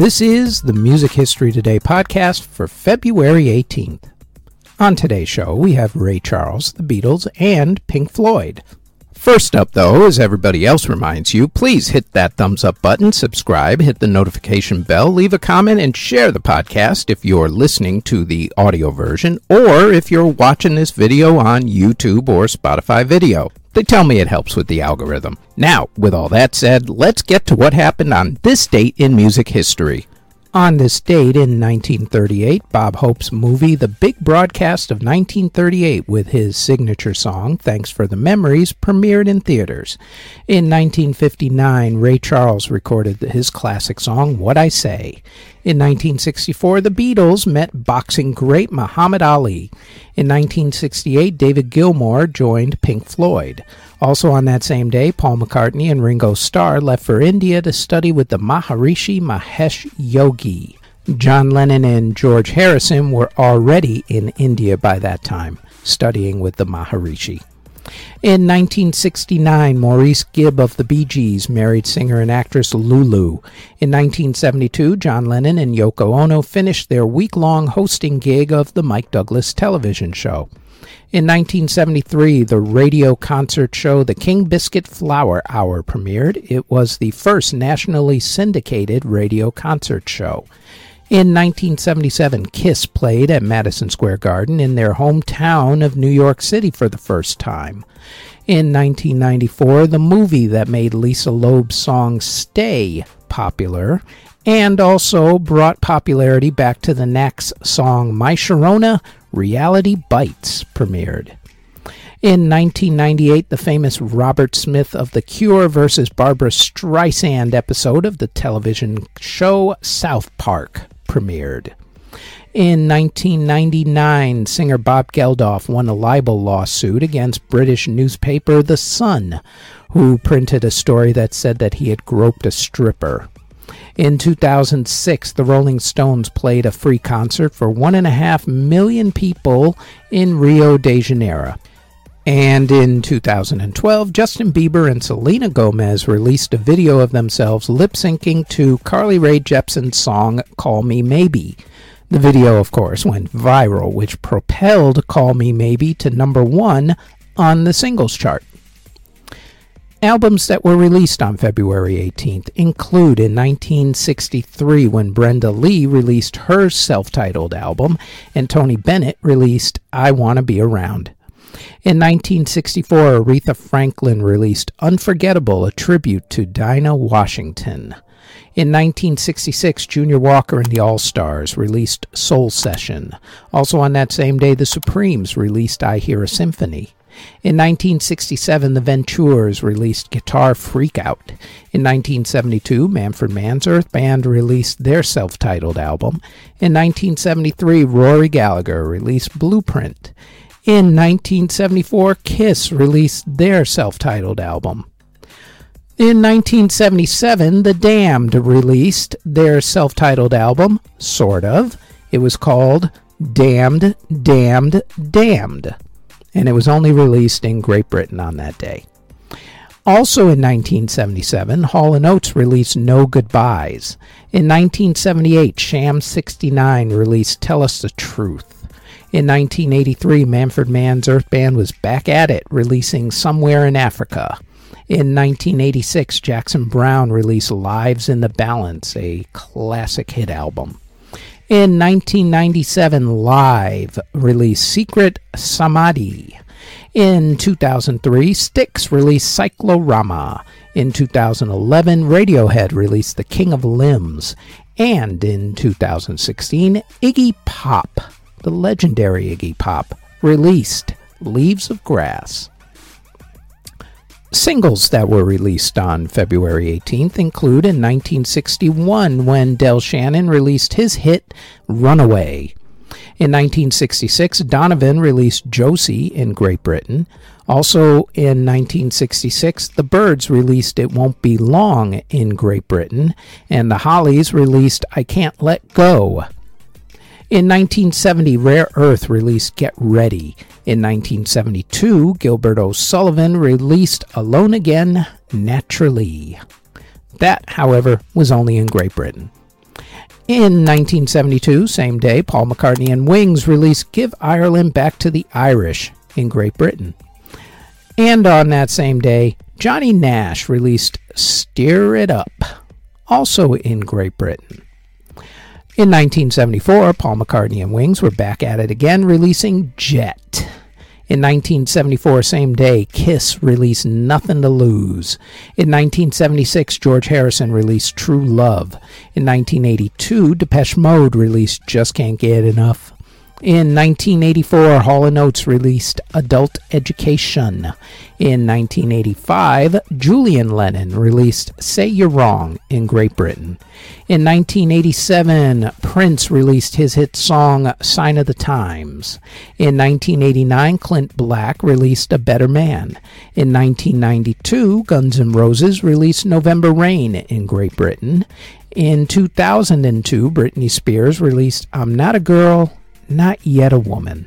This is the Music History Today podcast for February 18th. On today's show, we have Ray Charles, the Beatles, and Pink Floyd. First up, though, as everybody else reminds you, please hit that thumbs up button, subscribe, hit the notification bell, leave a comment, and share the podcast if you're listening to the audio version or if you're watching this video on YouTube or Spotify video. They tell me it helps with the algorithm. Now, with all that said, let's get to what happened on this date in music history. On this date in 1938, Bob Hope's movie The Big Broadcast of 1938 with his signature song, Thanks for the Memories, premiered in theaters. In 1959, Ray Charles recorded his classic song, What I Say. In 1964, the Beatles met boxing great Muhammad Ali. In 1968, David Gilmour joined Pink Floyd. Also on that same day, Paul McCartney and Ringo Starr left for India to study with the Maharishi Mahesh Yogi. John Lennon and George Harrison were already in India by that time, studying with the Maharishi. In 1969, Maurice Gibb of the Bee Gees married singer and actress Lulu. In 1972, John Lennon and Yoko Ono finished their week long hosting gig of the Mike Douglas television show. In 1973, the radio concert show The King Biscuit Flower Hour premiered. It was the first nationally syndicated radio concert show. In 1977, Kiss played at Madison Square Garden in their hometown of New York City for the first time. In 1994, the movie that made Lisa Loeb's song Stay popular and also brought popularity back to the Knack's song My Sharona Reality Bites premiered. In 1998, the famous Robert Smith of The Cure versus Barbra Streisand episode of the television show South Park premiered. In 1999, singer Bob Geldof won a libel lawsuit against British newspaper The Sun, who printed a story that said that he had groped a stripper. In 2006, the Rolling Stones played a free concert for one and a half million people in Rio de Janeiro. And in 2012, Justin Bieber and Selena Gomez released a video of themselves lip syncing to Carly Rae Jepsen's song Call Me Maybe. The video, of course, went viral, which propelled Call Me Maybe to number one on the singles chart. Albums that were released on February 18th include in 1963 when Brenda Lee released her self titled album and Tony Bennett released I Wanna Be Around. In 1964, Aretha Franklin released Unforgettable, a tribute to Dinah Washington. In 1966, Junior Walker and the All Stars released Soul Session. Also on that same day, the Supremes released I Hear a Symphony. In 1967, the Ventures released Guitar Freakout. In 1972, Manfred Mann's Earth Band released their self titled album. In 1973, Rory Gallagher released Blueprint. In 1974, Kiss released their self titled album. In 1977, The Damned released their self titled album, sort of. It was called Damned, Damned, Damned and it was only released in Great Britain on that day. Also in 1977, Hall & Oates released No Goodbyes. In 1978, Sham 69 released Tell Us the Truth. In 1983, Manfred Mann's Earth Band was back at it, releasing Somewhere in Africa. In 1986, Jackson Browne released Lives in the Balance, a classic hit album. In 1997, Live released Secret Samadhi. In 2003, Styx released Cyclorama. In 2011, Radiohead released The King of Limbs. And in 2016, Iggy Pop, the legendary Iggy Pop, released Leaves of Grass. Singles that were released on February 18th include in 1961 when Del Shannon released his hit Runaway. In 1966, Donovan released Josie in Great Britain. Also in 1966, the Byrds released It Won't Be Long in Great Britain, and the Hollies released I Can't Let Go. In 1970, Rare Earth released Get Ready. In 1972, Gilbert O'Sullivan released Alone Again Naturally. That, however, was only in Great Britain. In 1972, same day, Paul McCartney and Wings released Give Ireland Back to the Irish in Great Britain. And on that same day, Johnny Nash released Stir It Up, also in Great Britain. In 1974, Paul McCartney and Wings were back at it again, releasing Jet. In 1974, same day, Kiss released Nothing to Lose. In 1976, George Harrison released True Love. In 1982, Depeche Mode released Just Can't Get Enough. In 1984, Hall & Oates released Adult Education. In 1985, Julian Lennon released Say You're Wrong in Great Britain. In 1987, Prince released his hit song Sign of the Times. In 1989, Clint Black released A Better Man. In 1992, Guns N' Roses released November Rain in Great Britain. In 2002, Britney Spears released I'm Not a Girl, not Yet a Woman.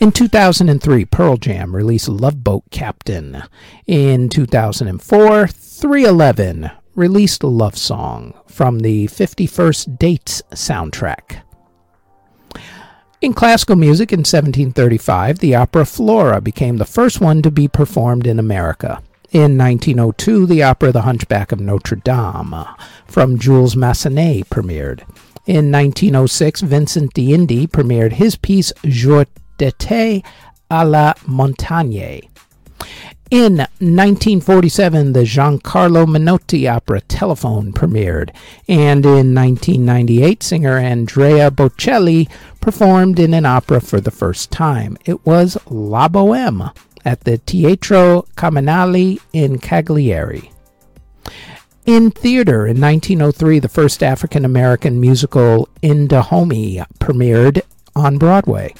In 2003, Pearl Jam released Love Boat Captain. In 2004, 311 released Love Song from the 51st Dates soundtrack. In classical music in 1735, the opera Flora became the first one to be performed in America. In 1902, the opera The Hunchback of Notre Dame from Jules Massenet premiered. In 1906, Vincent d'Indy premiered his piece Jour d'été à la montagne. In 1947, the Giancarlo Menotti opera Telephone premiered, and in 1998, singer Andrea Bocelli performed in an opera for the first time. It was La Boheme at the Teatro Comunale in Cagliari. In theater, in 1903, the first African American musical In Dahomey premiered on Broadway.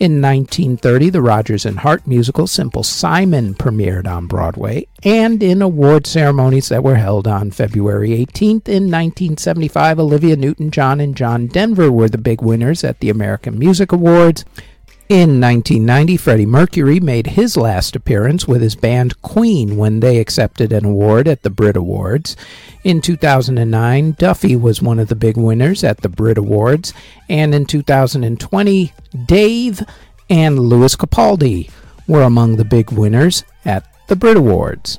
In 1930, the Rodgers and Hart musical Simple Simon premiered on Broadway, and in award ceremonies that were held on February 18th in 1975, Olivia Newton John and John Denver were the big winners at the American Music Awards. In 1990, Freddie Mercury made his last appearance with his band Queen when they accepted an award at the Brit Awards. In 2009, Duffy was one of the big winners at the Brit Awards. And in 2020, Dave and Lewis Capaldi were among the big winners at the Brit Awards.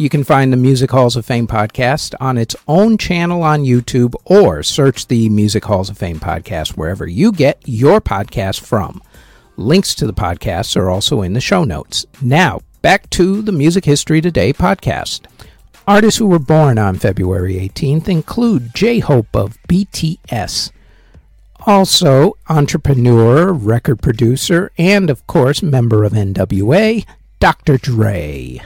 You can find the Music Halls of Fame podcast on its own channel on YouTube or search the Music Halls of Fame podcast wherever you get your podcast from. Links to the podcasts are also in the show notes. Now, back to the Music History Today podcast. Artists who were born on February 18th include J Hope of BTS. Also, entrepreneur, record producer, and of course, member of NWA, Dr. Dre.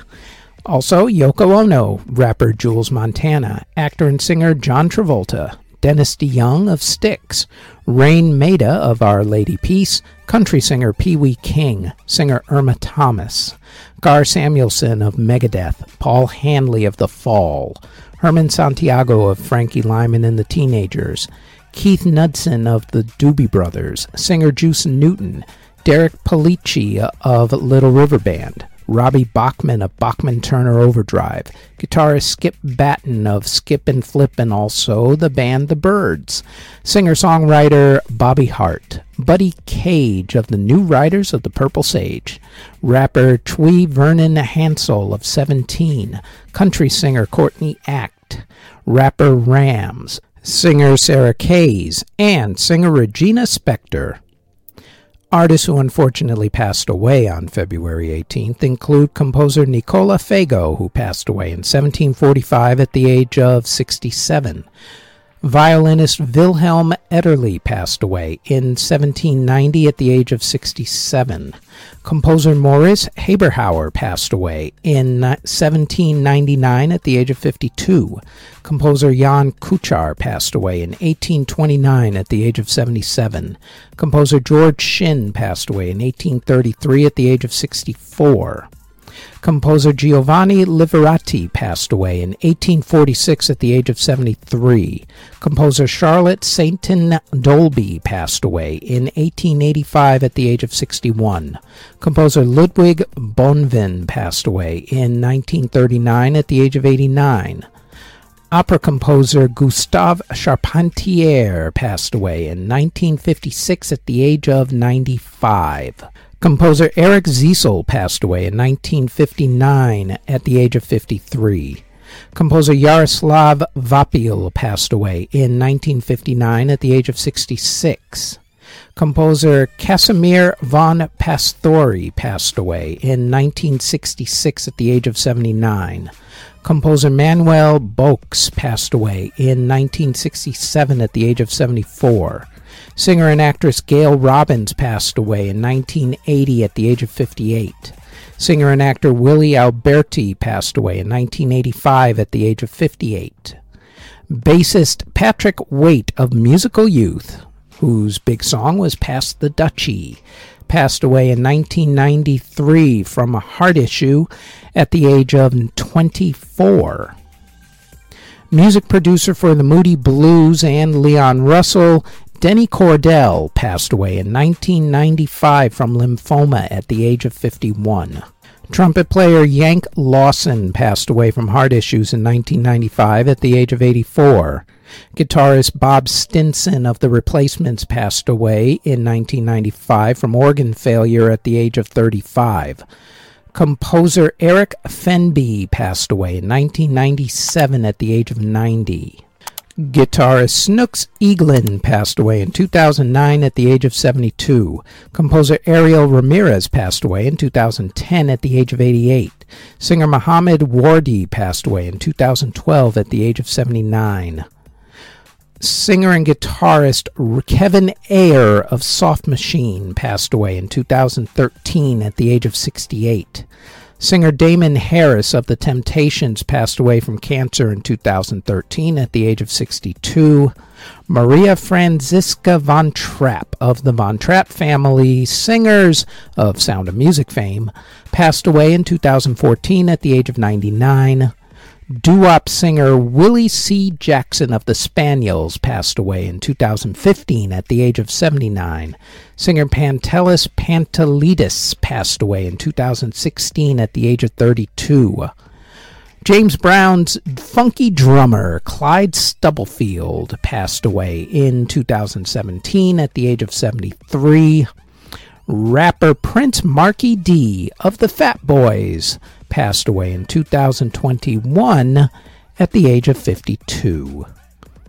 Also, Yoko Ono, rapper Jules Montana, actor and singer John Travolta, Dennis DeYoung of Styx, Raine Maida of Our Lady Peace, country singer Pee Wee King, singer Irma Thomas, Gar Samuelson of Megadeth, Paul Hanley of The Fall, Herman Santiago of Frankie Lymon and the Teenagers, Keith Knudsen of the Doobie Brothers, singer Juice Newton, Derek Pellicci of Little River Band, Robbie Bachman of Bachman Turner Overdrive, guitarist Skip Battin of Skip and Flip, and also the band The Byrds, singer songwriter Bobby Hart, Buddy Cage of the New Riders of the Purple Sage, rapper Twee Vernon Hansel of 17, country singer Courtney Act, rapper Rams, singer Sarah Kays, and singer Regina Spektor. Artists who unfortunately passed away on February 18th include composer Nicola Fago, who passed away in 1745 at the age of 67. Violinist Wilhelm Ederle passed away in 1790 at the age of 67. Composer Maurice Haberhauer passed away in 1799 at the age of 52. Composer Jan Kuchar passed away in 1829 at the age of 77. Composer George Shin passed away in 1833 at the age of 64. Composer Giovanni Liverati passed away in 1846 at the age of 73. Composer Charlotte Sainton Dolby passed away in 1885 at the age of 61. Composer Ludwig Bonvin passed away in 1939 at the age of 89. Opera composer Gustave Charpentier passed away in 1956 at the age of 95. Composer Eric Zeisl passed away in 1959 at the age of 53. Composer Yaroslav Vapil passed away in 1959 at the age of 66. Composer Casimir von Pastori passed away in 1966 at the age of 79. Composer Manuel Boix passed away in 1967 at the age of 74. Singer and actress Gail Robbins passed away in 1980 at the age of 58. Singer and actor Willie Alberti passed away in 1985 at the age of 58. Bassist Patrick Waite of Musical Youth, whose big song was Pass the Duchy, passed away in 1993 from a heart issue at the age of 24. Music producer for the Moody Blues and Leon Russell Denny Cordell passed away in 1995 from lymphoma at the age of 51. Trumpet player Yank Lawson passed away from heart issues in 1995 at the age of 84. Guitarist Bob Stinson of The Replacements passed away in 1995 from organ failure at the age of 35. Composer Eric Fenby passed away in 1997 at the age of 90. Guitarist Snooks Eaglin passed away in 2009 at the age of 72. Composer Ariel Ramirez passed away in 2010 at the age of 88. Singer Muhammad Wardi passed away in 2012 at the age of 79. Singer and guitarist Kevin Ayer of Soft Machine passed away in 2013 at the age of 68. Singer Damon Harris of The Temptations passed away from cancer in 2013 at the age of 62. Maria Franziska von Trapp of the Von Trapp family, singers of Sound of Music fame, passed away in 2014 at the age of 99. Doo-wop singer Willie C. Jackson of the Spaniels passed away in 2015 at the age of 79. Singer Pantelis Pantelidis passed away in 2016 at the age of 32. James Brown's funky drummer Clyde Stubblefield passed away in 2017 at the age of 73. Rapper Prince Markie Dee of the Fat Boys passed away in 2021 at the age of 52.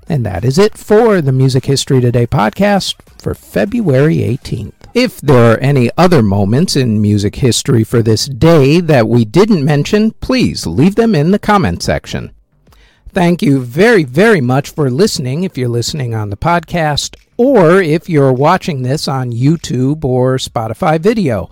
And that is it for the Music History Today podcast for February 18th. If there are any other moments in music history for this day that we didn't mention, please leave them in the comment section. Thank you very, very much for listening if you're listening on the podcast or if you're watching this on YouTube or Spotify video.